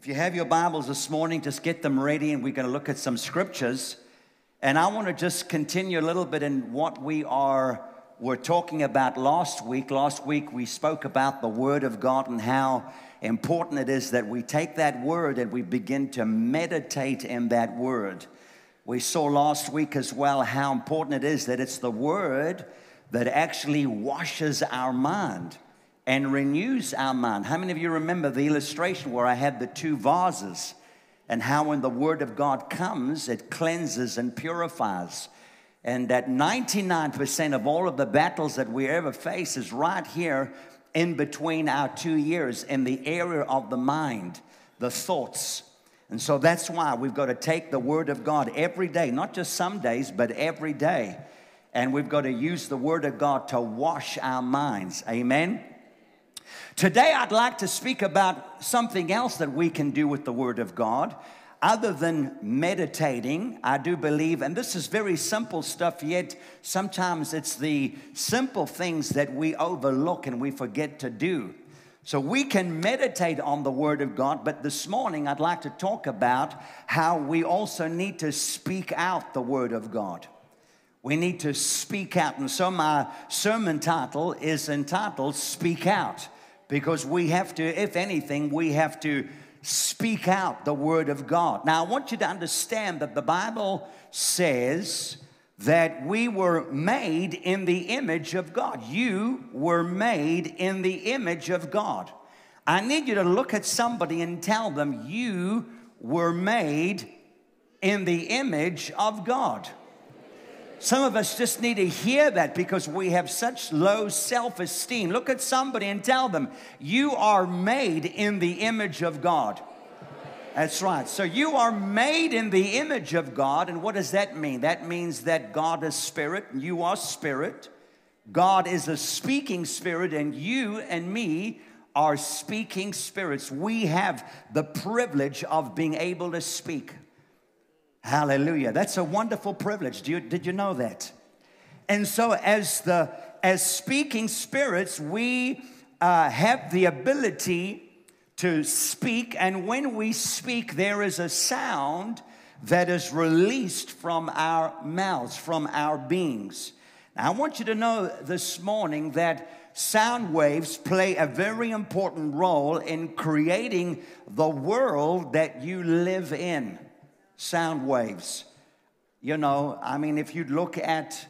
If you have your Bibles this morning, just get them ready and we're going to look at some scriptures. And I want to just continue a little bit in what we are were talking about last week. Last week we spoke about the word of God and how important it is that we take that word and we begin to meditate in that word. We saw last week as well how important it is that it's the word that actually washes our mind and renews our mind. How many of you remember the illustration where I had the two vases and how when the Word of God comes, it cleanses and purifies? And that 99% of all of the battles that we ever face is right here in between our two ears in the area of the mind, the thoughts. And so that's why we've got to take the Word of God every day, not just some days, but every day. And we've got to use the Word of God to wash our minds. Amen. Today, I'd like to speak about something else that we can do with the Word of God. Other than meditating, I do believe, and this is very simple stuff, yet sometimes it's the simple things that we overlook and we forget to do. So we can meditate on the Word of God, but this morning I'd like to talk about how we also need to speak out the Word of God. We need to speak out. And so my sermon title is entitled Speak Out because we have to, if anything, we have to speak out the word of God. Now, I want you to understand that the Bible says that we were made in the image of God. You were made in the image of God. I need you to look at somebody and tell them, You were made in the image of God. Some of us just need to hear that because we have such low self esteem. Look at somebody and tell them, You are made in the image of God. That's right. So you are made in the image of God. And what does that mean? That means that God is spirit, and you are spirit. God is a speaking spirit, and you and me are speaking spirits. We have the privilege of being able to speak. Hallelujah. That's a wonderful privilege. You, did you know that? And so, as the as speaking spirits, we uh, have the ability to speak, and when we speak, there is a sound that is released from our mouths, from our beings. Now, I want you to know this morning that sound waves play a very important role in creating the world that you live in sound waves. You know, I mean, if you look at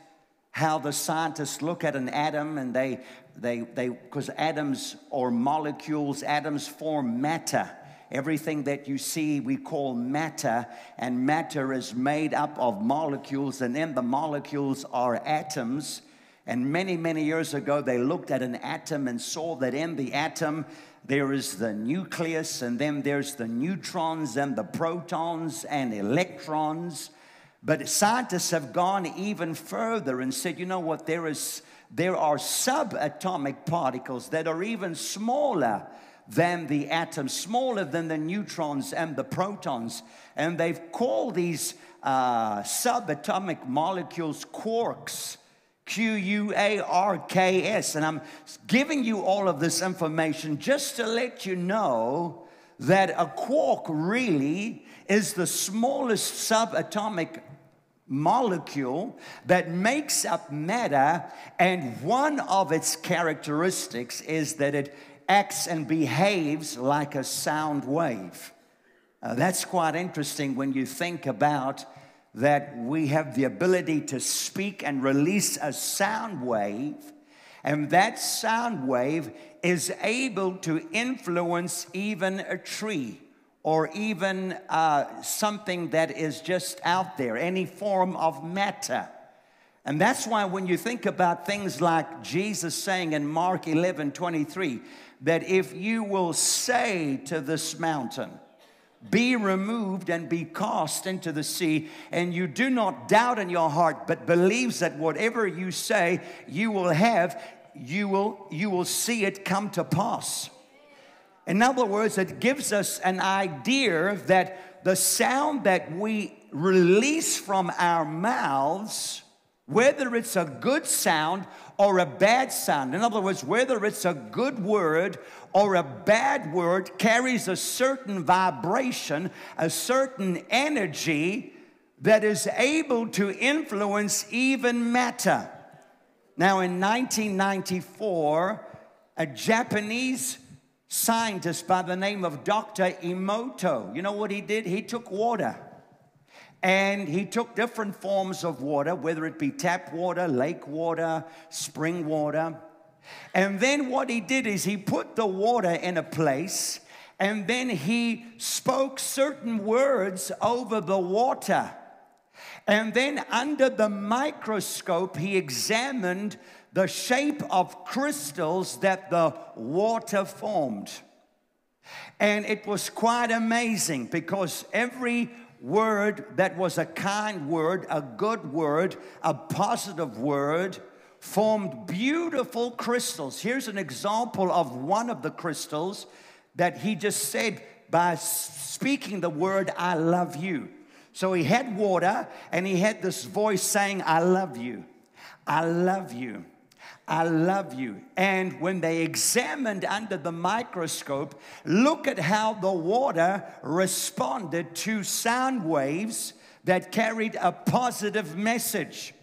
how the scientists look at an atom and they, they, they, because atoms or molecules, atoms form matter. Everything that you see we call matter, and matter is made up of molecules, and in the molecules are atoms. And many, many years ago, they looked at an atom and saw that in the atom there is the nucleus, and then there's the neutrons and the protons and electrons. But scientists have gone even further and said, you know what, there, is, there are subatomic particles that are even smaller than the atoms, smaller than the neutrons and the protons. And they've called these uh, subatomic molecules quarks. Q U A R K S. And I'm giving you all of this information just to let you know that a quark really is the smallest subatomic molecule that makes up matter, and one of its characteristics is that it acts and behaves like a sound wave. Uh, that's quite interesting when you think about that we have the ability to speak and release a sound wave, and that sound wave is able to influence even a tree or even uh, something that is just out there, any form of matter. And that's why when you think about things like Jesus saying in Mark 11 23, that if you will say to this mountain, be removed and be cast into the sea, and you do not doubt in your heart, but believes that whatever you say you will have, you will, you will see it come to pass. In other words, it gives us an idea that the sound that we release from our mouths whether it's a good sound or a bad sound. In other words, whether it's a good word or a bad word carries a certain vibration, a certain energy that is able to influence even matter. Now, in 1994, a Japanese scientist by the name of Dr. Emoto, you know what he did? He took water and he took different forms of water, whether it be tap water, lake water, spring water. And then what he did is he put the water in a place and then he spoke certain words over the water. And then, under the microscope, he examined the shape of crystals that the water formed. And it was quite amazing because every word that was a kind word, a good word, a positive word, formed beautiful crystals. Here's an example of one of the crystals that he just said by speaking the word, I love you. So he had water and he had this voice saying, I love you. I love you. I love you. And when they examined under the microscope, look at how the water responded to sound waves that carried a positive message.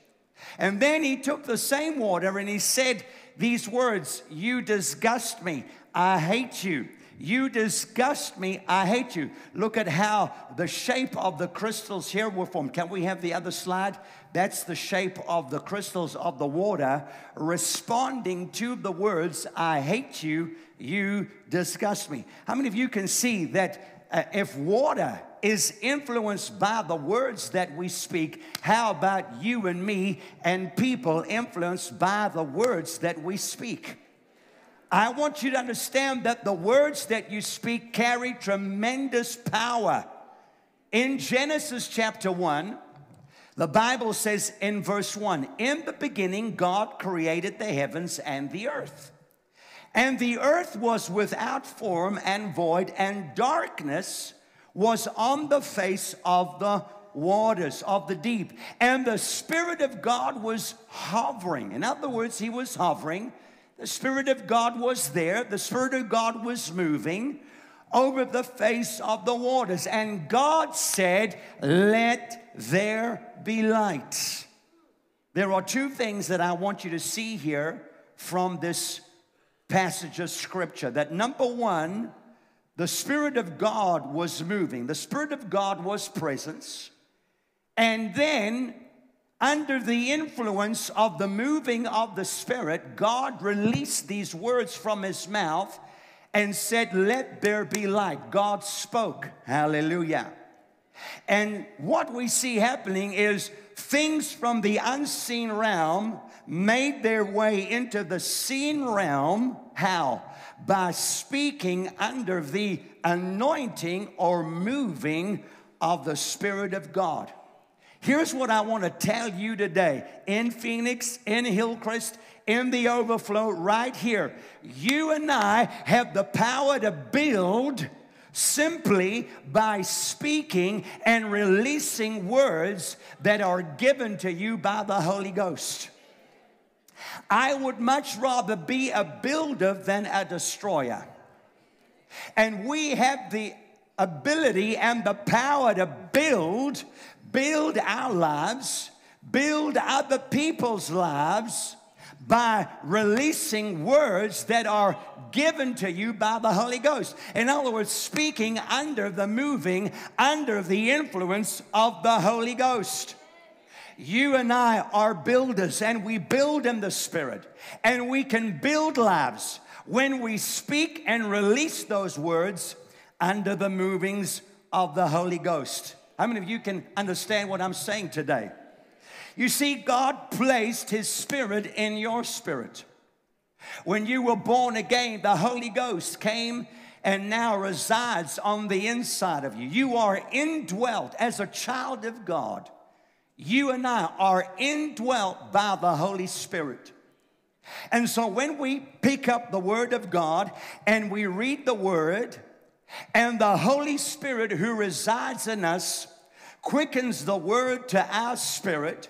And then he took the same water and he said these words You disgust me. I hate you. You disgust me. I hate you. Look at how the shape of the crystals here were formed. Can we have the other slide? That's the shape of the crystals of the water responding to the words, I hate you, you disgust me. How many of you can see that uh, if water is influenced by the words that we speak, how about you and me and people influenced by the words that we speak? I want you to understand that the words that you speak carry tremendous power. In Genesis chapter 1, the Bible says in verse 1 In the beginning, God created the heavens and the earth. And the earth was without form and void, and darkness was on the face of the waters of the deep. And the Spirit of God was hovering. In other words, He was hovering the Spirit of God was there, the Spirit of God was moving over the face of the waters. And God said, Let there be light. There are two things that I want you to see here from this passage of Scripture. That number one, the Spirit of God was moving, the Spirit of God was presence. And then under the influence of the moving of the Spirit, God released these words from his mouth and said, Let there be light. God spoke. Hallelujah. And what we see happening is things from the unseen realm made their way into the seen realm. How? By speaking under the anointing or moving of the Spirit of God. Here's what I want to tell you today in Phoenix, in Hillcrest, in the overflow, right here. You and I have the power to build simply by speaking and releasing words that are given to you by the Holy Ghost. I would much rather be a builder than a destroyer. And we have the ability and the power to build build our lives, build other people's lives by releasing words that are given to you by the Holy Ghost. In other words, speaking under the moving, under the influence of the Holy Ghost. You and I are builders and we build in the Spirit and we can build lives when we speak and release those words under the movings of the Holy Ghost. How many of you can understand what I'm saying today? You see, God placed His Spirit in your spirit. When you were born again, the Holy Ghost came and now resides on the inside of you. You are indwelt as a child of God. You and I are indwelt by the Holy Spirit. And so when we pick up the Word of God and we read the Word, and the Holy Spirit who resides in us quickens the word to our spirit.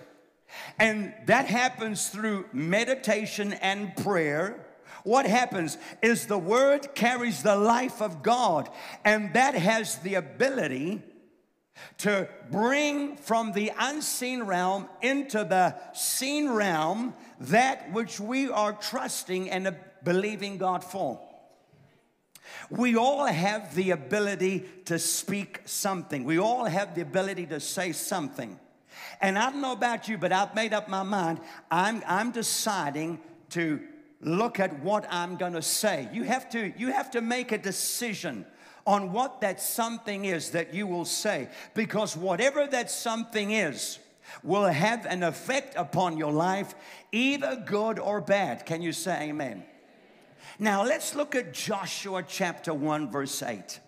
And that happens through meditation and prayer. What happens is the word carries the life of God, and that has the ability to bring from the unseen realm into the seen realm that which we are trusting and believing God for. We all have the ability to speak something. We all have the ability to say something. And I don't know about you, but I've made up my mind. I'm, I'm deciding to look at what I'm going to say. You have to, you have to make a decision on what that something is that you will say. Because whatever that something is, will have an effect upon your life, either good or bad. Can you say amen? Now let's look at Joshua chapter 1, verse 8.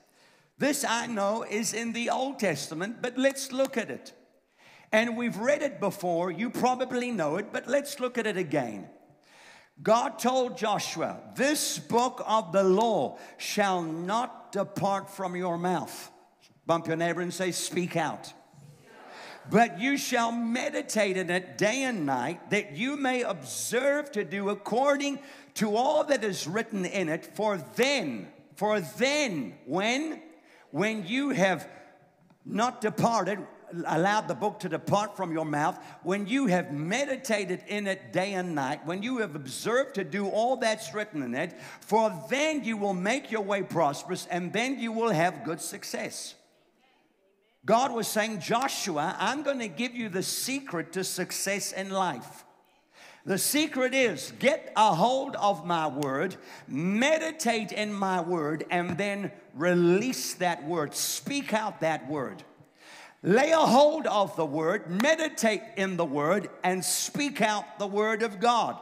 This I know is in the Old Testament, but let's look at it. And we've read it before, you probably know it, but let's look at it again. God told Joshua, This book of the law shall not depart from your mouth. Bump your neighbor and say, Speak out. But you shall meditate in it day and night, that you may observe to do according to all that is written in it. For then, for then, when? When you have not departed, allowed the book to depart from your mouth, when you have meditated in it day and night, when you have observed to do all that's written in it, for then you will make your way prosperous and then you will have good success. God was saying, Joshua, I'm going to give you the secret to success in life. The secret is get a hold of my word, meditate in my word, and then release that word. Speak out that word. Lay a hold of the word, meditate in the word, and speak out the word of God.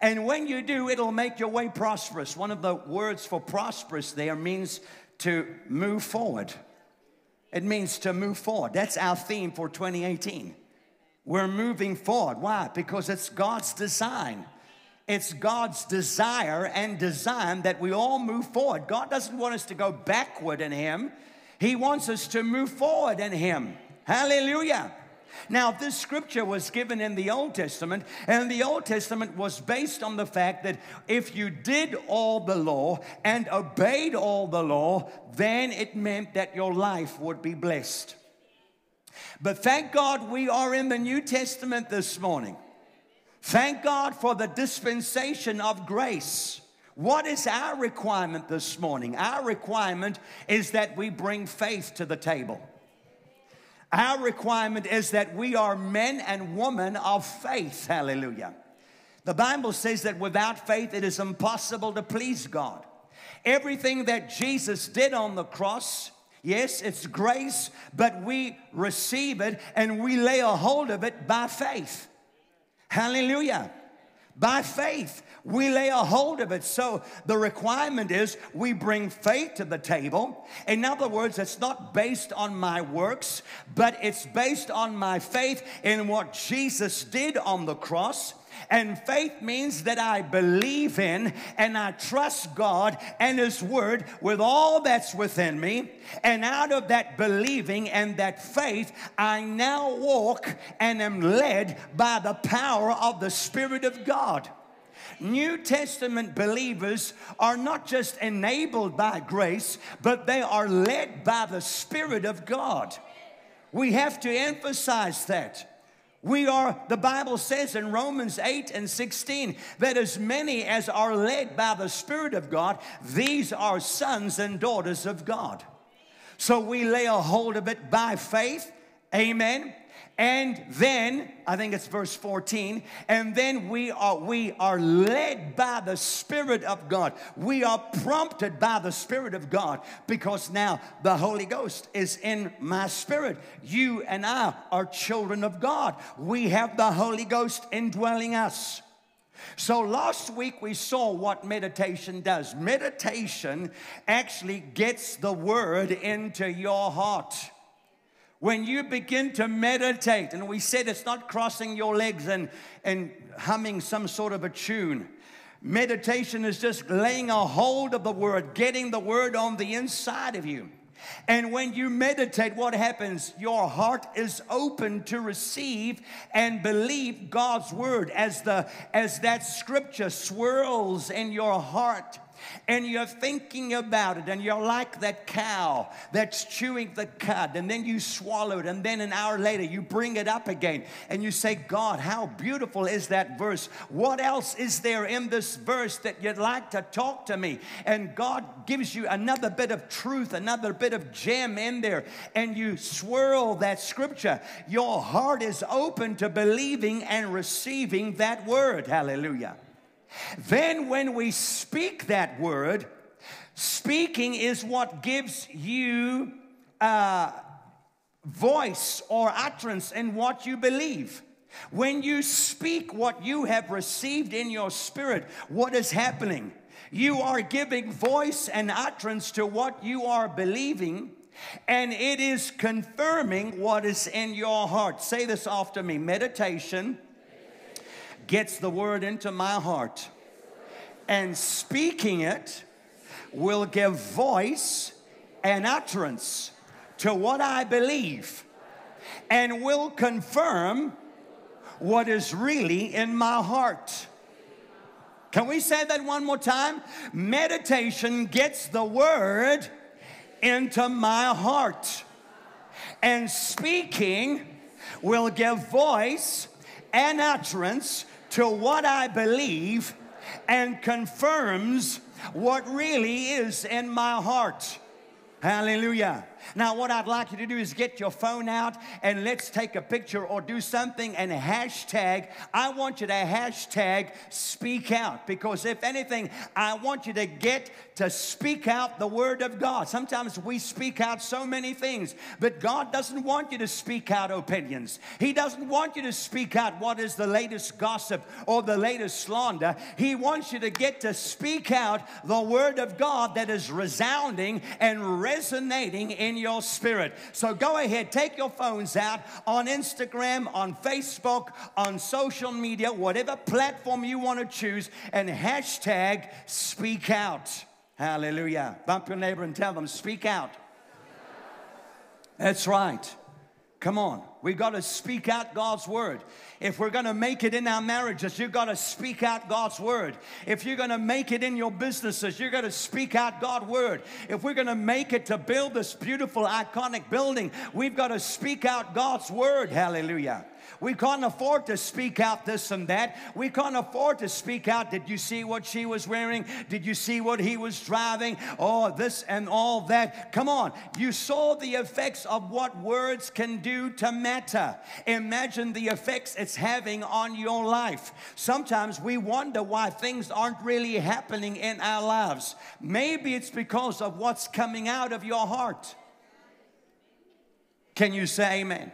And when you do, it'll make your way prosperous. One of the words for prosperous there means to move forward. It means to move forward. That's our theme for 2018. We're moving forward. Why? Because it's God's design. It's God's desire and design that we all move forward. God doesn't want us to go backward in Him. He wants us to move forward in Him. Hallelujah. Now, this scripture was given in the Old Testament, and the Old Testament was based on the fact that if you did all the law and obeyed all the law, then it meant that your life would be blessed. But thank God we are in the New Testament this morning. Thank God for the dispensation of grace. What is our requirement this morning? Our requirement is that we bring faith to the table. Our requirement is that we are men and women of faith. Hallelujah. The Bible says that without faith it is impossible to please God. Everything that Jesus did on the cross, yes, it's grace, but we receive it and we lay a hold of it by faith. Hallelujah. By faith, we lay a hold of it. So the requirement is we bring faith to the table. In other words, it's not based on my works, but it's based on my faith in what Jesus did on the cross. And faith means that I believe in and I trust God and His Word with all that's within me. And out of that believing and that faith, I now walk and am led by the power of the Spirit of God. New Testament believers are not just enabled by grace, but they are led by the Spirit of God. We have to emphasize that. We are, the Bible says in Romans 8 and 16, that as many as are led by the Spirit of God, these are sons and daughters of God. So we lay a hold of it by faith. Amen. And then, I think it's verse 14, and then we are we are led by the Spirit of God. We are prompted by the Spirit of God because now the Holy Ghost is in my spirit. You and I are children of God. We have the Holy Ghost indwelling us. So last week we saw what meditation does. Meditation actually gets the word into your heart. When you begin to meditate, and we said it's not crossing your legs and, and humming some sort of a tune. Meditation is just laying a hold of the word, getting the word on the inside of you. And when you meditate, what happens? Your heart is open to receive and believe God's word as the as that scripture swirls in your heart and you're thinking about it, and you're like that cow that's chewing the cud, and then you swallow it, and then an hour later you bring it up again, and you say, God, how beautiful is that verse? What else is there in this verse that you'd like to talk to me? And God gives you another bit of truth, another bit of gem in there, and you swirl that scripture. Your heart is open to believing and receiving that word. Hallelujah. Then, when we speak that word, speaking is what gives you uh, voice or utterance in what you believe. When you speak what you have received in your spirit, what is happening? You are giving voice and utterance to what you are believing, and it is confirming what is in your heart. Say this after me meditation gets the word into my heart. And speaking it will give voice and utterance to what I believe and will confirm what is really in my heart. Can we say that one more time? Meditation gets the word into my heart, and speaking will give voice and utterance to what I believe and confirms what really is in my heart. Hallelujah. Now, what I'd like you to do is get your phone out and let's take a picture or do something and hashtag. I want you to hashtag speak out because, if anything, I want you to get to speak out the word of God. Sometimes we speak out so many things, but God doesn't want you to speak out opinions. He doesn't want you to speak out what is the latest gossip or the latest slander. He wants you to get to speak out the word of God that is resounding and resonating in your spirit. So go ahead, take your phones out on Instagram, on Facebook, on social media, whatever platform you want to choose, and hashtag speak out. Hallelujah. Bump your neighbor and tell them, speak out. That's right. Come on. We got to speak out God's word. If we're going to make it in our marriages, you've got to speak out God's word. If you're going to make it in your businesses, you're going to speak out God's word. If we're going to make it to build this beautiful, iconic building, we've got to speak out God's word. Hallelujah. We can't afford to speak out this and that. We can't afford to speak out, did you see what she was wearing? Did you see what he was driving? Oh, this and all that. Come on. You saw the effects of what words can do to matter. Imagine the effects it's having on your life. Sometimes we wonder why things aren't really happening in our lives. Maybe it's because of what's coming out of your heart. Can you say amen?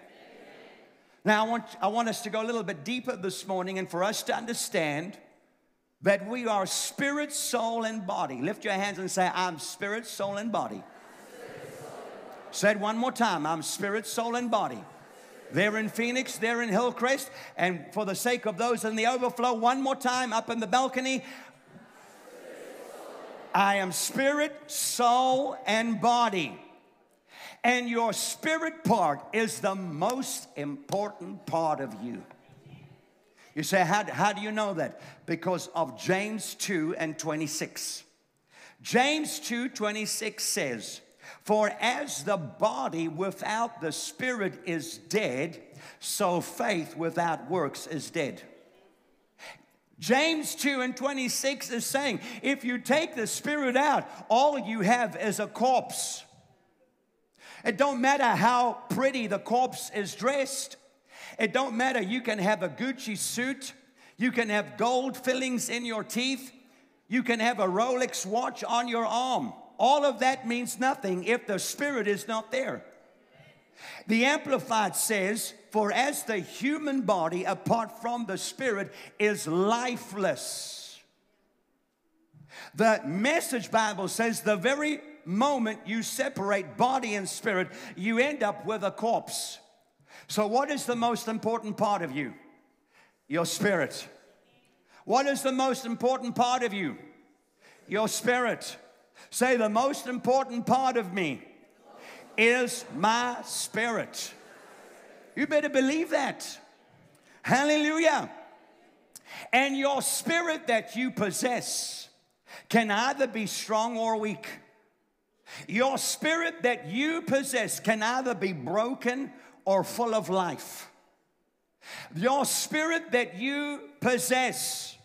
Now, I want, I want us to go a little bit deeper this morning and for us to understand that we are spirit, soul, and body. Lift your hands and say, I'm spirit, soul, and body. Say it one more time. I'm spirit, soul, and body. They're in Phoenix, they're in Hillcrest, and for the sake of those in the overflow, one more time up in the balcony. I am spirit, soul, and body. And your spirit part is the most important part of you. You say, how, how do you know that? Because of James 2 and 26. James 2 26 says, For as the body without the spirit is dead, so faith without works is dead. James 2 and 26 is saying, if you take the spirit out, all you have is a corpse. It don't matter how pretty the corpse is dressed. It don't matter. You can have a Gucci suit. You can have gold fillings in your teeth. You can have a Rolex watch on your arm. All of that means nothing if the spirit is not there. The Amplified says, For as the human body apart from the spirit is lifeless. The Message Bible says the very moment you separate body and spirit, you end up with a corpse. So, what is the most important part of you? Your spirit. What is the most important part of you? Your spirit. Say, the most important part of me is my spirit. You better believe that. Hallelujah. And your spirit that you possess can either be strong or weak. Your spirit that you possess can either be broken or full of life. Your spirit that you possess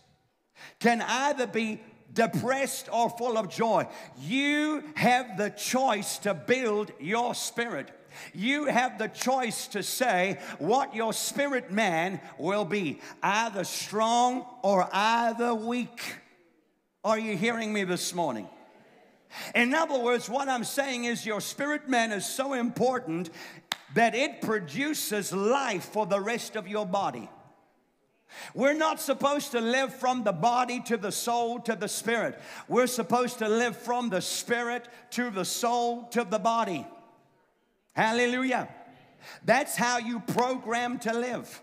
can either be depressed or full of joy. You have the choice to build your spirit. You have the choice to say what your spirit man will be either strong or either weak. Are you hearing me this morning? In other words, what I'm saying is your spirit man is so important that it produces life for the rest of your body. We're not supposed to live from the body to the soul to the spirit. We're supposed to live from the spirit to the soul to the body. Hallelujah. That's how you program to live.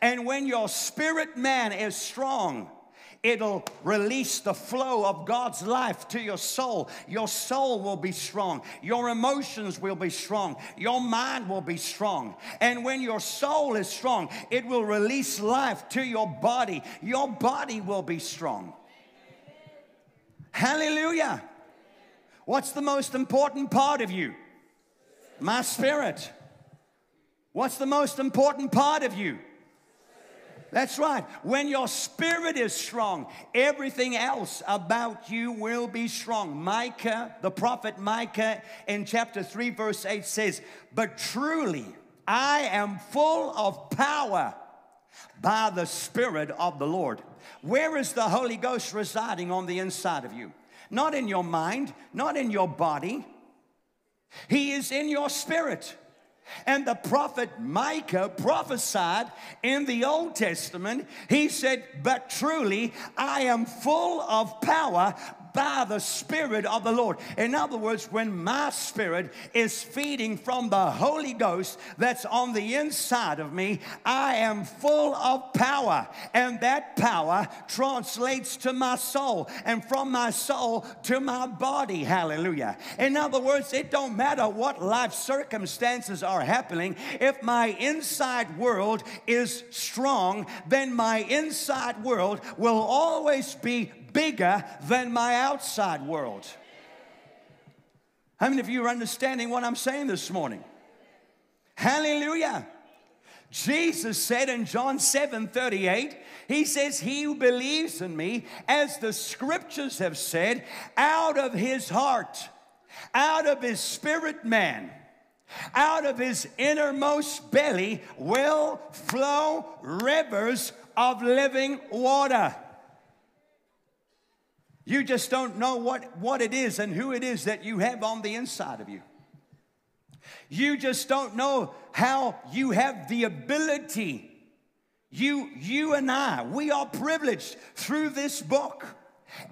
And when your spirit man is strong, it'll release the flow of God's life to your soul. Your soul will be strong. Your emotions will be strong. Your mind will be strong. And when your soul is strong, it will release life to your body. Your body will be strong. Hallelujah. What's the most important part of you? My spirit. What's the most important part of you? That's right. When your spirit is strong, everything else about you will be strong. Micah, the prophet Micah, in chapter 3, verse 8 says, But truly, I am full of power by the Spirit of the Lord. Where is the Holy Ghost residing on the inside of you? Not in your mind, not in your body. He is in your spirit. And the prophet Micah prophesied in the Old Testament. He said, But truly, I am full of power by the Spirit of the Lord. In other words, when my spirit is feeding from the Holy Ghost that's on the inside of me, I am full of power. And that power translates to my soul and from my soul to my body. Hallelujah. In other words, it don't matter what life circumstances are happening. If my inside world is strong, then my inside world will always be bigger than my outside world. How many of you are understanding what I'm saying this morning? Hallelujah. Jesus said in John 7 38, He says, He who believes in me, as the scriptures have said, out of his heart, out of his spirit man, out of his innermost belly will flow rivers of living water. You just don't know what, what it is and who it is that you have on the inside of you. You just don't know how you have the ability. You, you and I, we are privileged through this book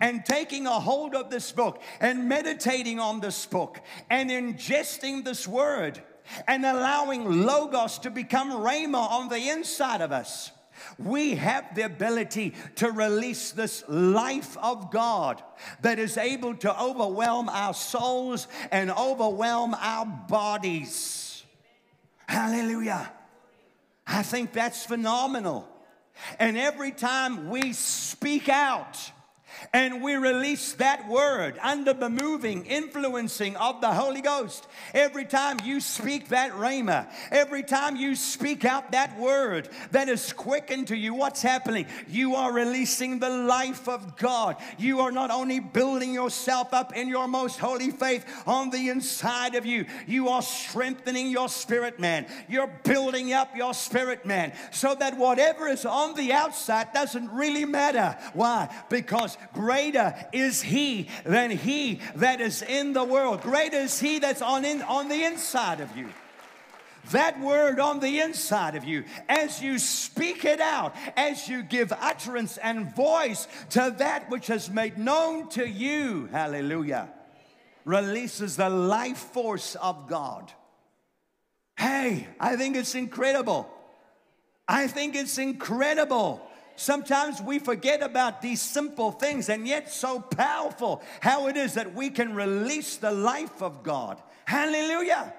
and taking a hold of this book and meditating on this book and ingesting this word and allowing Logos to become Rhema on the inside of us we have the ability to release this life of God that is able to overwhelm our souls and overwhelm our bodies. Hallelujah. I think that's phenomenal. And every time we speak out, and we release that word under the moving, influencing of the Holy Ghost. Every time you speak that rhema, every time you speak out that word that is quickened to you, what's happening? You are releasing the life of God. You are not only building yourself up in your most holy faith on the inside of you, you are strengthening your spirit man. You're building up your spirit man so that whatever is on the outside doesn't really matter. Why? Because greater is he than he that is in the world. Greater is he that's on, in, on the inside of you. That word on the inside of you, as you speak it out, as you give utterance and voice to that which has made known to you, hallelujah, releases the life force of God. Hey, I think it's incredible. I think it's incredible Sometimes we forget about these simple things, and yet so powerful how it is that we can release the life of God. Hallelujah.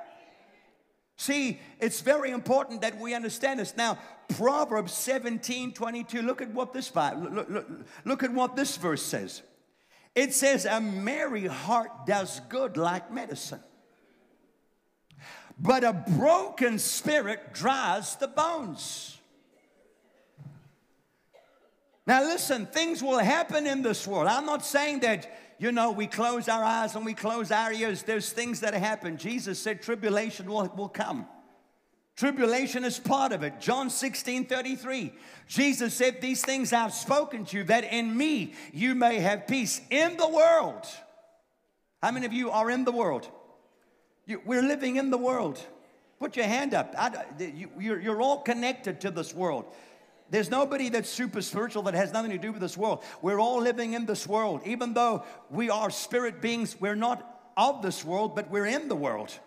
See, it's very important that we understand this. Now, Proverbs 17 22, look at what this look, look, look at what this verse says. It says, A merry heart does good like medicine, but a broken spirit dries the bones. Now, listen, things will happen in this world. I'm not saying that, you know, we close our eyes and we close our ears. There's things that happen. Jesus said tribulation will, will come. Tribulation is part of it. John 16 33. Jesus said, These things I've spoken to you, that in me you may have peace. In the world. How many of you are in the world? You, we're living in the world. Put your hand up. I, you, you're, you're all connected to this world. There's nobody that's super spiritual that has nothing to do with this world. We're all living in this world. Even though we are spirit beings, we're not of this world, but we're in the world.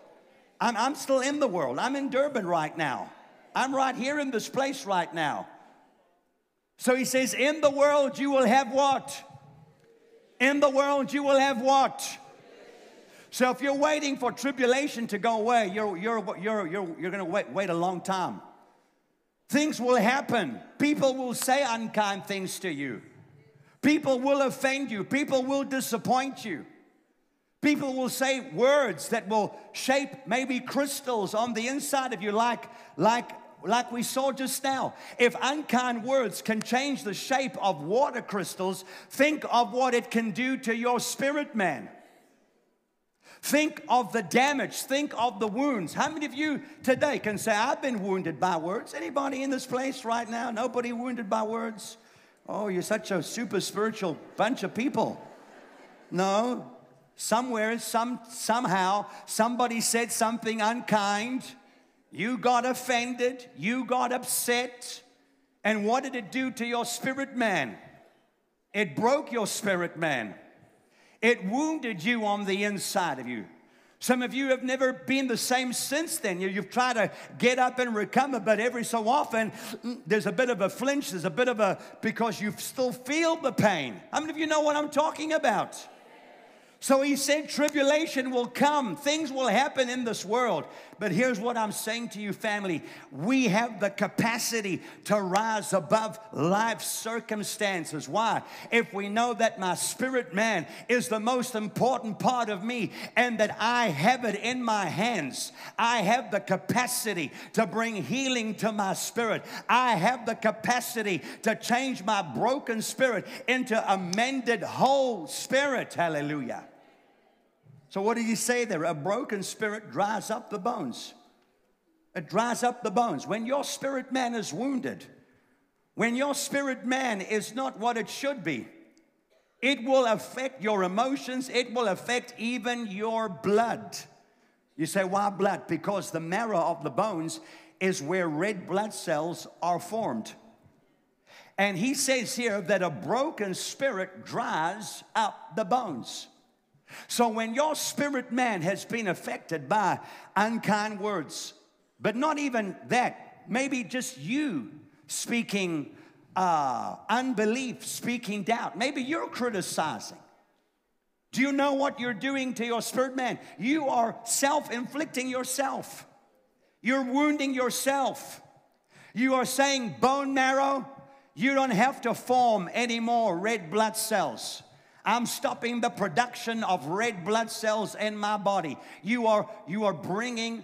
I'm, I'm still in the world. I'm in Durban right now. I'm right here in this place right now. So he says, In the world you will have what? In the world you will have what? So if you're waiting for tribulation to go away, you're, you're, you're, you're, you're going to wait, wait a long time. Things will happen. People will say unkind things to you. People will offend you. People will disappoint you. People will say words that will shape maybe crystals on the inside of you, like, like, like we saw just now. If unkind words can change the shape of water crystals, think of what it can do to your spirit man. Think of the damage. Think of the wounds. How many of you today can say, I've been wounded by words? Anybody in this place right now? Nobody wounded by words? Oh, you're such a super spiritual bunch of people. No, Somewhere, some, somehow, somebody said something unkind. You got offended. You got upset. And what did it do to your spirit man? It broke your spirit man. It wounded you on the inside of you. Some of you have never been the same since then. You've tried to get up and recover, but every so often mm, there's a bit of a flinch, there's a bit of a, because you still feel the pain. How many of you know what I'm talking about? So he said, Tribulation will come, things will happen in this world. But here's what I'm saying to you, family we have the capacity to rise above life circumstances. Why? If we know that my spirit man is the most important part of me and that I have it in my hands, I have the capacity to bring healing to my spirit. I have the capacity to change my broken spirit into a mended whole spirit. Hallelujah. So, what did he say there? A broken spirit dries up the bones. It dries up the bones. When your spirit man is wounded, when your spirit man is not what it should be, it will affect your emotions, it will affect even your blood. You say, why blood? Because the marrow of the bones is where red blood cells are formed. And he says here that a broken spirit dries up the bones. So when your spirit man has been affected by unkind words, but not even that, maybe just you speaking uh, unbelief, speaking doubt, maybe you're criticizing. Do you know what you're doing to your spirit man? You are self inflicting yourself. You're wounding yourself. You are saying, bone marrow, you don't have to form any more red blood cells. I'm stopping the production of red blood cells in my body. You are, you are bringing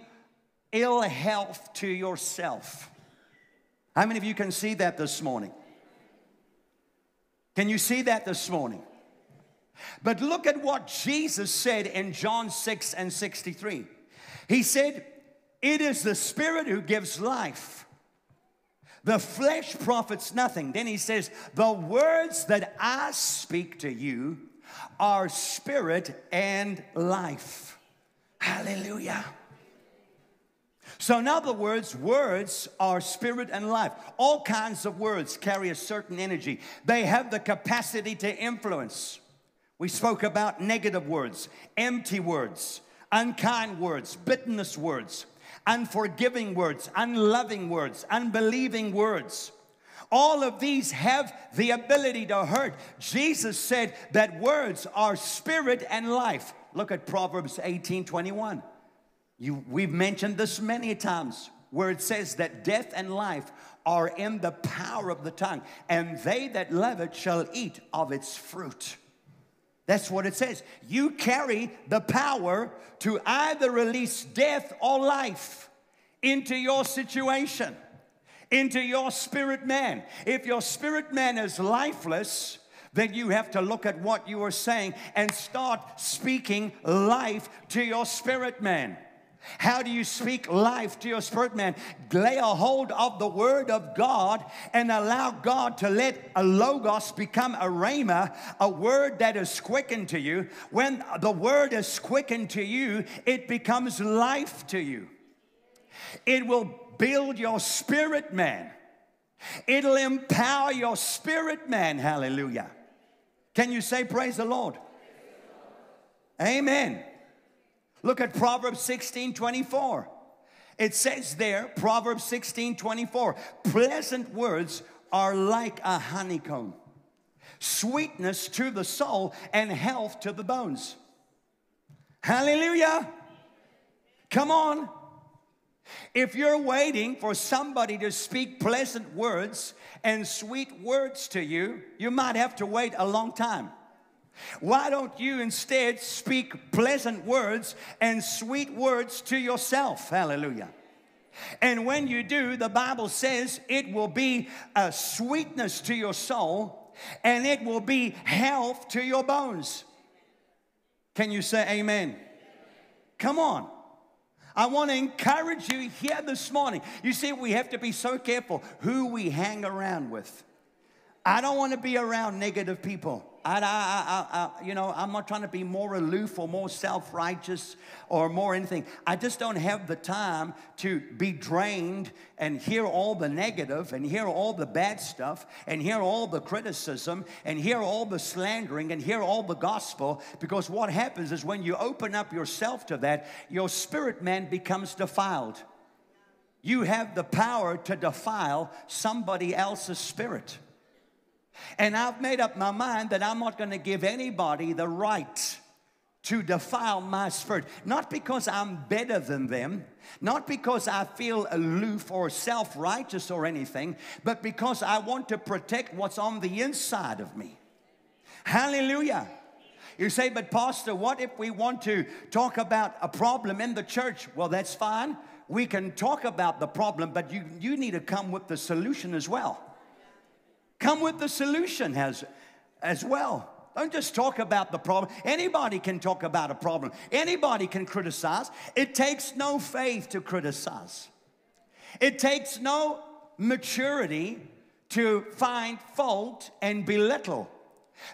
ill health to yourself. How many of you can see that this morning? Can you see that this morning? But look at what Jesus said in John 6 and 63. He said, It is the Spirit who gives life. The flesh profits nothing. Then he says, The words that I speak to you are spirit and life. Hallelujah. So, in other words, words are spirit and life. All kinds of words carry a certain energy, they have the capacity to influence. We spoke about negative words, empty words, unkind words, bitterness words unforgiving words, unloving words, unbelieving words. All of these have the ability to hurt. Jesus said that words are spirit and life. Look at Proverbs 18 21. You, we've mentioned this many times where it says that death and life are in the power of the tongue, and they that love it shall eat of its fruit. That's what it says. You carry the power to either release death or life into your situation, into your spirit man. If your spirit man is lifeless, then you have to look at what you are saying and start speaking life to your spirit man. How do you speak life to your spirit man? Lay a hold of the word of God and allow God to let a logos become a rhema, a word that is quickened to you. When the word is quickened to you, it becomes life to you. It will build your spirit man. It'll empower your spirit man. Hallelujah. Can you say praise the Lord? Amen. Look at Proverbs 16 24. It says there, Proverbs 16 24, pleasant words are like a honeycomb, sweetness to the soul and health to the bones. Hallelujah. Come on. If you're waiting for somebody to speak pleasant words and sweet words to you, you might have to wait a long time. Why don't you instead speak pleasant words and sweet words to yourself? Hallelujah. And when you do, the Bible says it will be a sweetness to your soul and it will be health to your bones. Can you say amen? Come on. I want to encourage you here this morning. You see, we have to be so careful who we hang around with. I don't want to be around negative people. I, I, I, you know, I'm not trying to be more aloof or more self righteous or more anything. I just don't have the time to be drained and hear all the negative and hear all the bad stuff and hear all the criticism and hear all the slandering and hear all the gospel. Because what happens is when you open up yourself to that, your spirit man becomes defiled. You have the power to defile somebody else's spirit. And I've made up my mind that I'm not going to give anybody the right to defile my spirit. Not because I'm better than them, not because I feel aloof or self righteous or anything, but because I want to protect what's on the inside of me. Hallelujah. You say, but Pastor, what if we want to talk about a problem in the church? Well, that's fine. We can talk about the problem, but you, you need to come with the solution as well. Come with the solution as, as well. Don't just talk about the problem. Anybody can talk about a problem. Anybody can criticize. It takes no faith to criticize. It takes no maturity to find fault and belittle.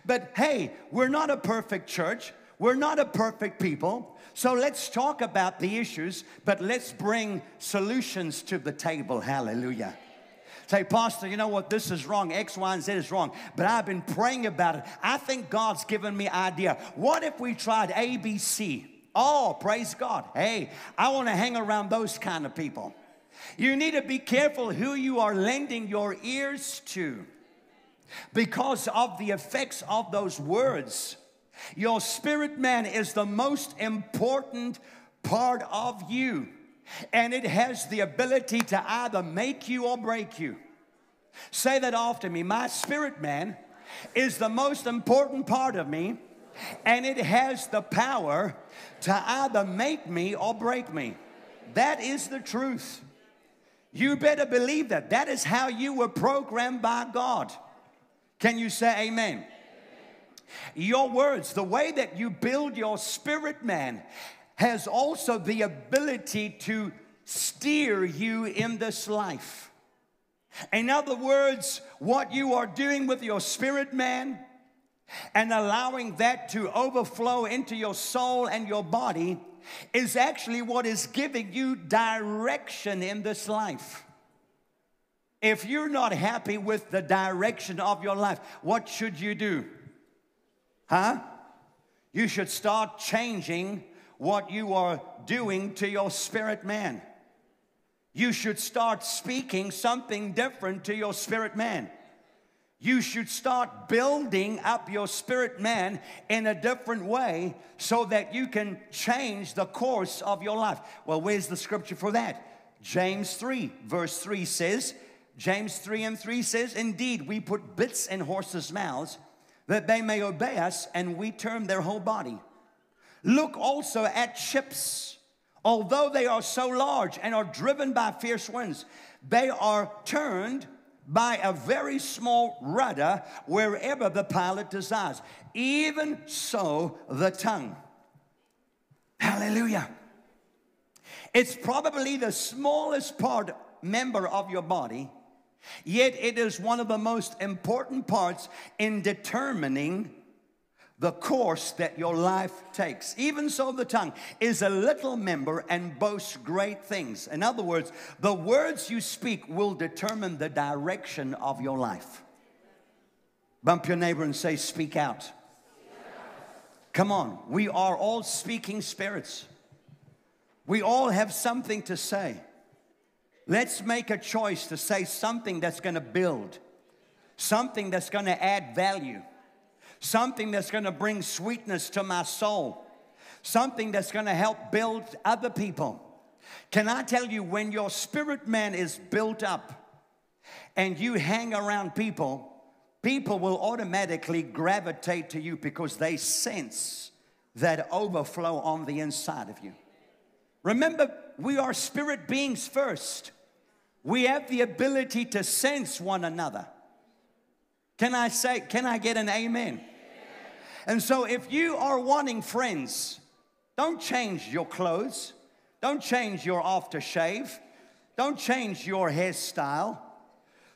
But hey, we're not a perfect church. We're not a perfect people. So let's talk about the issues, but let's bring solutions to the table. Hallelujah. Say, Pastor, you know what? This is wrong. X, Y, and Z is wrong. But I've been praying about it. I think God's given me idea. What if we tried ABC? Oh, praise God. Hey, I want to hang around those kind of people. You need to be careful who you are lending your ears to because of the effects of those words. Your spirit man is the most important part of you and it has the ability to either make you or break you. Say that after me. My spirit man is the most important part of me, and it has the power to either make me or break me. That is the truth. You better believe that. That is how you were programmed by God. Can you say amen? Your words, the way that you build your spirit man, has also the ability to steer you in this life. In other words, what you are doing with your spirit man and allowing that to overflow into your soul and your body is actually what is giving you direction in this life. If you're not happy with the direction of your life, what should you do? Huh? You should start changing what you are doing to your spirit man. You should start speaking something different to your spirit man. you should start building up your spirit man in a different way so that you can change the course of your life. Well, where's the scripture for that? James 3, verse 3 says, James 3 and 3 says, Indeed, we put bits in horses' mouths that they may obey us, and we turn their whole body. Look also at ships. Although they are so large and are driven by fierce winds, they are turned by a very small rudder wherever the pilot desires. Even so, the tongue. Hallelujah. It's probably the smallest part member of your body, yet it is one of the most important parts in determining the course that your life takes. Even so, the tongue is a little member and boasts great things. In other words, the words you speak will determine the direction of your life. Bump your neighbor and say, Speak out. Come on, we are all speaking spirits. We all have something to say. Let's make a choice to say something that's to build, something that's to add value, something that's going to bring sweetness to my soul, something that's going to help build other people. Can I tell you, when your spirit man is built up and you hang around people, people will automatically gravitate to you because they sense that overflow on the inside of you. Remember, we are spirit beings first. We have the ability to sense one another. Can I say, can I get an amen? And so, if you are wanting friends, don't change your clothes, don't change your aftershave, don't change your hairstyle.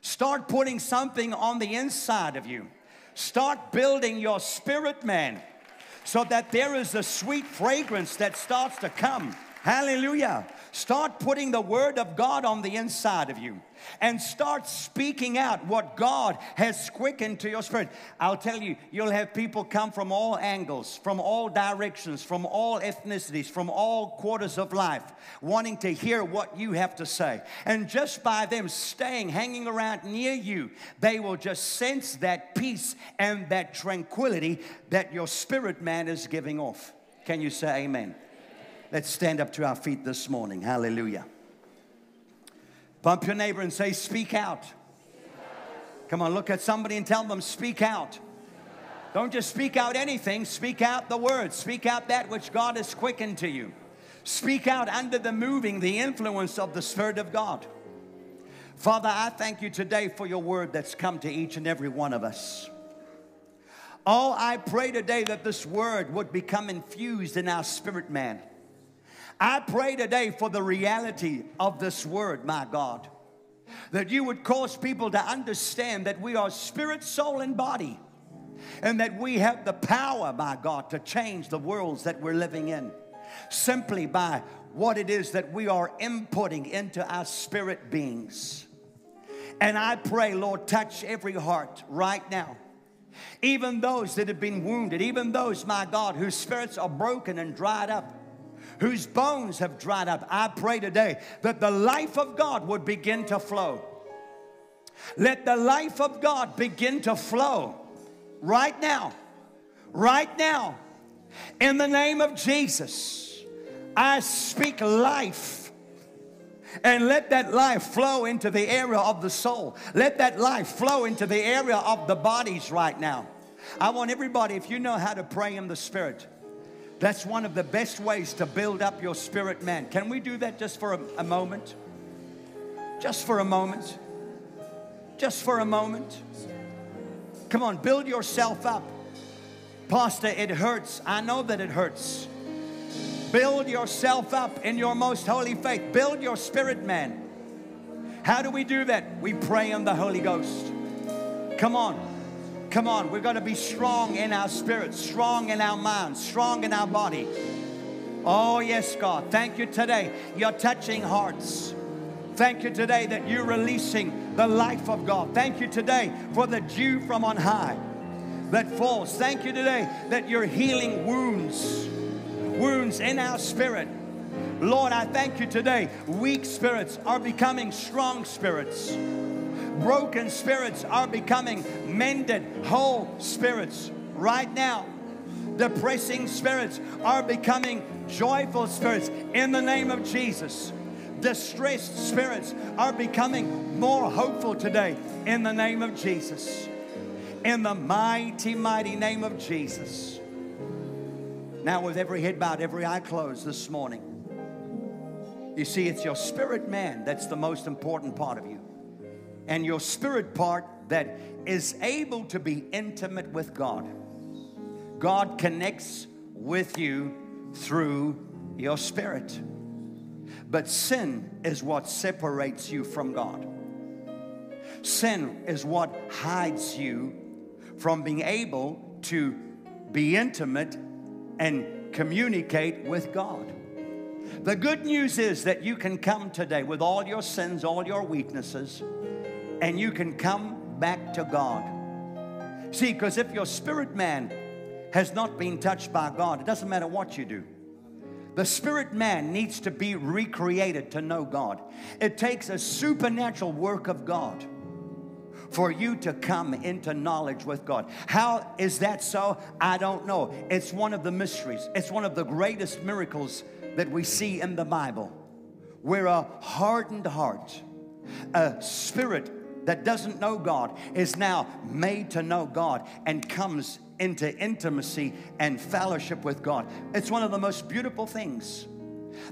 Start putting something on the inside of you. Start building your spirit man so that there is a sweet fragrance that starts to come Hallelujah. Start putting the word of God on the inside of you and start speaking out what God has quickened to your spirit. I'll tell you, you'll have people come from all angles, from all directions, from all ethnicities, from all quarters of life, wanting to hear what you have to say. And just by them staying, hanging around near you, they will just sense that peace and that tranquility that your spirit man is giving off. Can you say amen? Let's stand up to our feet this morning. Hallelujah. Bump your neighbor and say, Speak out. Come on, look at somebody and tell them, Speak out. Don't just speak out anything, speak out the word, speak out that which God has quickened to you. Speak out under the moving, the influence of the Spirit of God. Father, I thank you today for your word that's come to each and every one of us. Oh, I pray today that this word would become infused in our spirit man. I pray today for the reality of this word, my God, that you would cause people to understand that we are spirit, soul, and body, and that we have the power, my God, to change the worlds that we're living in simply by what it is that we are inputting into our spirit beings. And I pray, Lord, touch every heart right now. Even those that have been wounded, even those, my God, whose spirits are broken and dried up whose bones have dried up. I pray today that the life of God would begin to flow. Let the life of God begin to flow right now. Right now. In the name of Jesus, I speak life. And let that life flow into the area of the soul. Let that life flow into the area of the bodies right now. I want everybody, if you know how to pray in the Spirit, that's one of the best ways to build up your spirit man. Can we do that just for a, a moment? Just for a moment. Just for a moment. Come on, build yourself up. Pastor, it hurts. I know that it hurts. Build yourself up in your most holy faith. Build your spirit man. How do we do that? We pray in the Holy Ghost. Come on. Come on, we're going to be strong in our spirit, strong in our mind, strong in our body. Oh, yes, God. Thank you today. You're touching hearts. Thank you today that you're releasing the life of God. Thank you today for the dew from on high that falls. Thank you today that you're healing wounds, wounds in our spirit. Lord, I thank you today. Weak spirits are becoming strong spirits Broken spirits are becoming mended, whole spirits right now. Depressing spirits are becoming joyful spirits in the name of Jesus. Distressed spirits are becoming more hopeful today in the name of Jesus. In the mighty, mighty name of Jesus. Now, with every head bowed, every eye closed this morning, you see, it's your spirit man that's the most important part of you. And your spirit part that is able to be intimate with God. God connects with you through your spirit. But sin is what separates you from God. Sin is what hides you from being able to be intimate and communicate with God. The good news is that you can come today with all your sins, all your weaknesses, and you can come back to God. See, because if your spirit man has not been touched by God, it doesn't matter what you do. The spirit man needs to be recreated to know God. It takes a supernatural work of God for you to come into knowledge with God. How is that so? I don't know. It's one of the mysteries, it's one of the greatest miracles that we see in the Bible, where a hardened heart, a spirit that doesn't know God, is now made to know God and comes into intimacy and fellowship with God. It's one of the most beautiful things.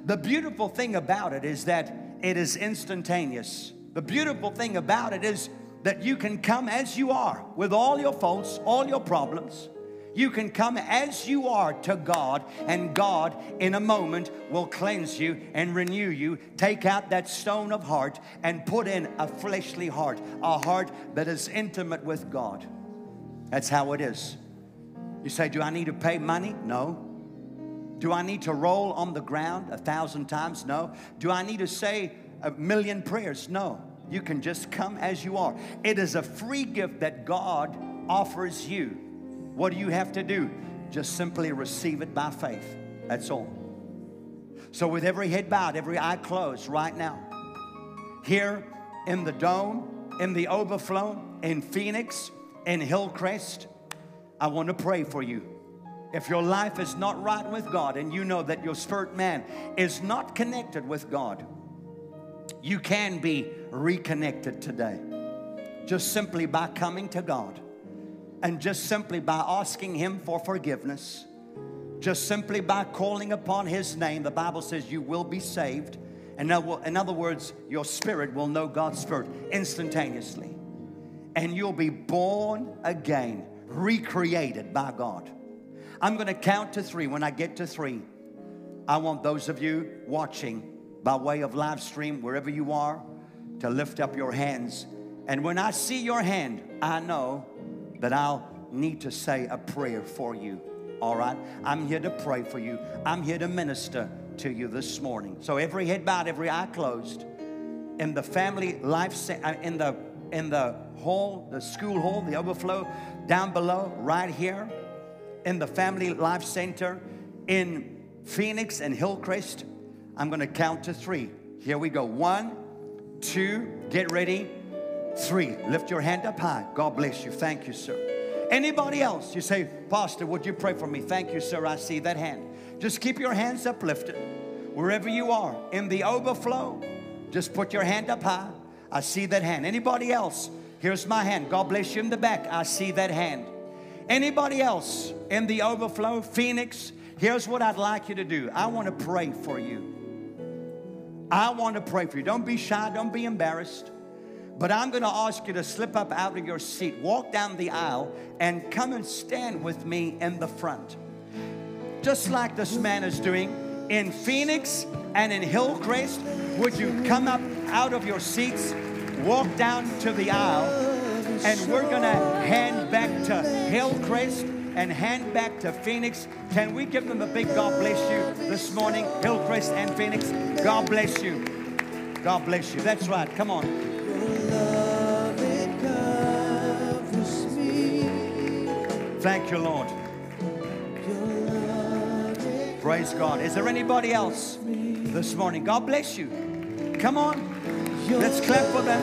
The beautiful thing about it is that it is instantaneous. The beautiful thing about it is that you can come as you are with all your faults, all your problems you can come as you are to God, and God, in a moment, will cleanse you and renew you. Take out that stone of heart and put in a fleshly heart, a heart that is intimate with God. That's how it is. You say, Do I need to pay money? No. Do I need to roll on the ground a thousand times? No. Do I need to say a million prayers? No. You can just come as you are. It is a free gift that God offers you. What do you have to do? Just simply receive it by faith. That's all. So, with every head bowed, every eye closed right now, here in the dome, in the overflow, in Phoenix, in Hillcrest, I want to pray for you. If your life is not right with God and you know that your spirit man is not connected with God, you can be reconnected today just simply by coming to God and just simply by asking Him for forgiveness, just simply by calling upon His name, the Bible says you will be saved. And in other words, your spirit will know God's spirit instantaneously. And you'll be born again, recreated by God. I'm going to count to three. When I get to three, I want those of you watching by way of live stream, wherever you are, to lift up your hands. And when I see your hand, I know that I'll need to say a prayer for you. All right? I'm here to pray for you. I'm here to minister to you this morning. So every head bowed, every eye closed. In the family life, uh, in the in the hall, the school hall, the overflow, down below, right here, in the family life center, in Phoenix and Hillcrest. I'm going to count to three. Here we go. One, two, get ready. Three, lift your hand up high. God bless you. Thank you, sir. Anybody else? You say, Pastor, would you pray for me? Thank you, sir. I see that hand. Just keep your hands uplifted wherever you are in the overflow. Just put your hand up high. I see that hand. Anybody else? Here's my hand. God bless you in the back. I see that hand. Anybody else in the overflow? Phoenix, here's what I'd like you to do. I want to pray for you. I want to pray for you. Don't be shy, don't be embarrassed. But I'm going to ask you to slip up out of your seat, walk down the aisle, and come and stand with me in the front. Just like this man is doing in Phoenix and in Hillcrest, would you come up out of your seats, walk down to the aisle, and we're going to hand back to Hillcrest and hand back to Phoenix. Can we give them a big God bless you this morning, Hillcrest and Phoenix? God bless you. God bless you. That's right. Come on. Thank you, Lord. Praise God. Is there anybody else this morning? God bless you. Come on. Let's clap for them.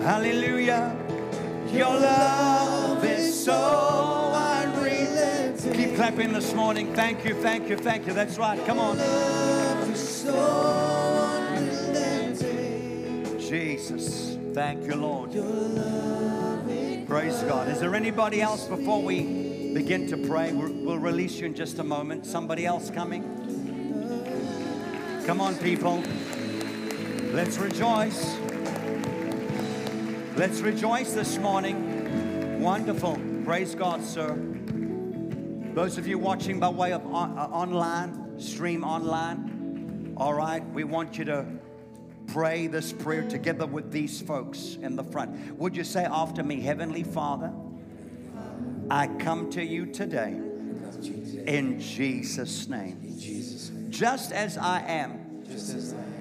Hallelujah. Your love is so unrelenting. Keep clapping this morning. Thank you, thank you, thank you. That's right. Come on. Jesus. Thank you, Lord. Praise God. Is there anybody else before we begin to pray? We'll release you in just a moment. Somebody else coming? Come on, people. Let's rejoice. Let's rejoice this morning. Wonderful. Praise God, sir. Those of you watching by way of on, uh, online, stream online, all right, we want you to pray this prayer together with these folks in the front. Would you say after me, Heavenly Father, I come to you today in Jesus' name, just as I am,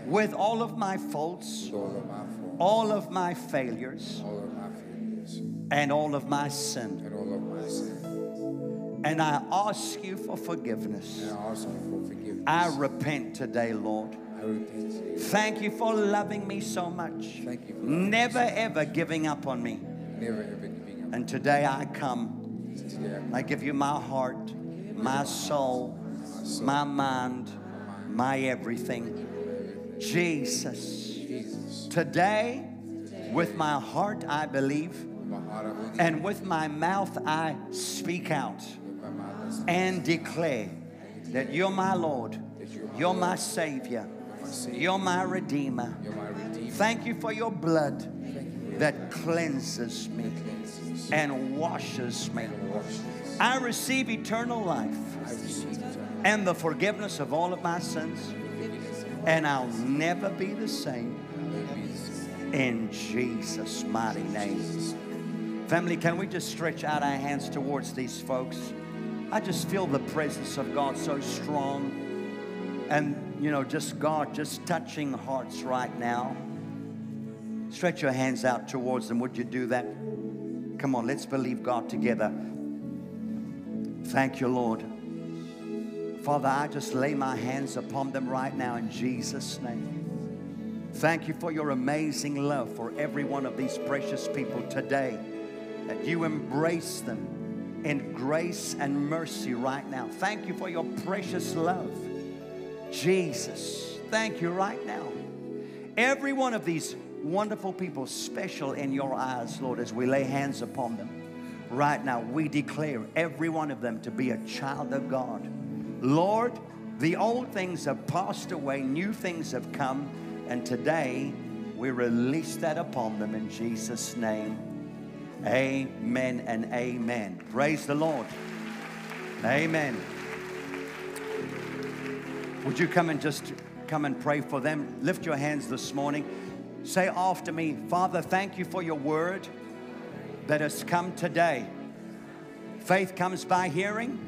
with all of my faults all of my failures, all of my failures and all of my sin. and all of my sin. And I ask you for forgiveness. And I ask you for forgiveness. I repent today, Lord. I repent today. Thank you for loving me so much. Thank you Never ever giving up on me. Never ever giving up. And today I come. Today I give you my heart, my soul, my mind, my everything. Jesus. Jesus. Today, with my heart, I believe, With my heart I believe. and with my mouth, I speak out. with my mouth I speak. and declare that you're my Lord, you're my you're Lord, my Savior, you're my Redeemer. You're my Redeemer. Thank you for your blood you that cleanses me cleanses and washes me. and washes. I receive eternal life receive eternal and the forgiveness of all of my sins, and I'll never be the same Let me be the same. in Jesus' mighty name. Family, can we just stretch out our hands towards these folks? I just feel the presence of God so strong. And, you know, just God just touching hearts right now. Stretch your hands out towards them. Would you do that? Come on, let's believe God together. Thank you, Lord. Father, I just lay my hands upon them right now in Jesus' name. Thank you for your amazing love for every one of these precious people today. That you embrace them in grace and mercy right now. Thank you for your precious love. Jesus, thank you right now. Every one of these wonderful people, special in your eyes, Lord, as we lay hands upon them. Right now, we declare every one of them to be a child of God. Lord, the old things have passed away, new things have come, and today we release that upon them in Jesus' name. Amen and amen. Praise the Lord. Amen. Would you come and just come and pray for them? Lift your hands this morning. Say after me, Father, thank you for your word that has come today. Faith comes by hearing,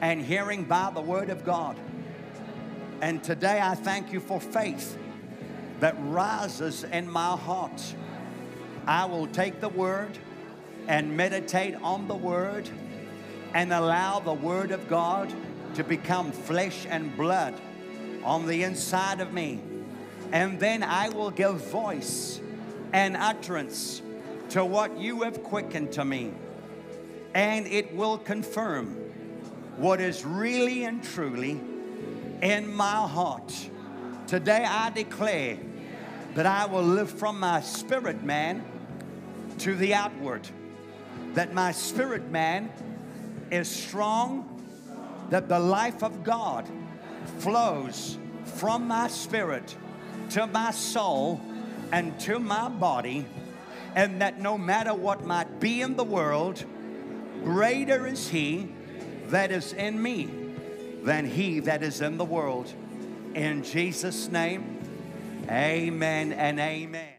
and hearing by the word of God. And today I thank you for faith that rises in my heart. I will take the word and meditate on the word and allow the word of God to become flesh and blood on the inside of me. And then I will give voice and utterance to what you have quickened to me. And it will confirm what is really and truly in my heart. Today I declare that I will live from my spirit man to the outward, that my spirit man is strong, that the life of God flows from my spirit to my soul and to my body, and that no matter what might be in the world, greater is He that is in me than He that is in the world. In Jesus' name, amen and amen.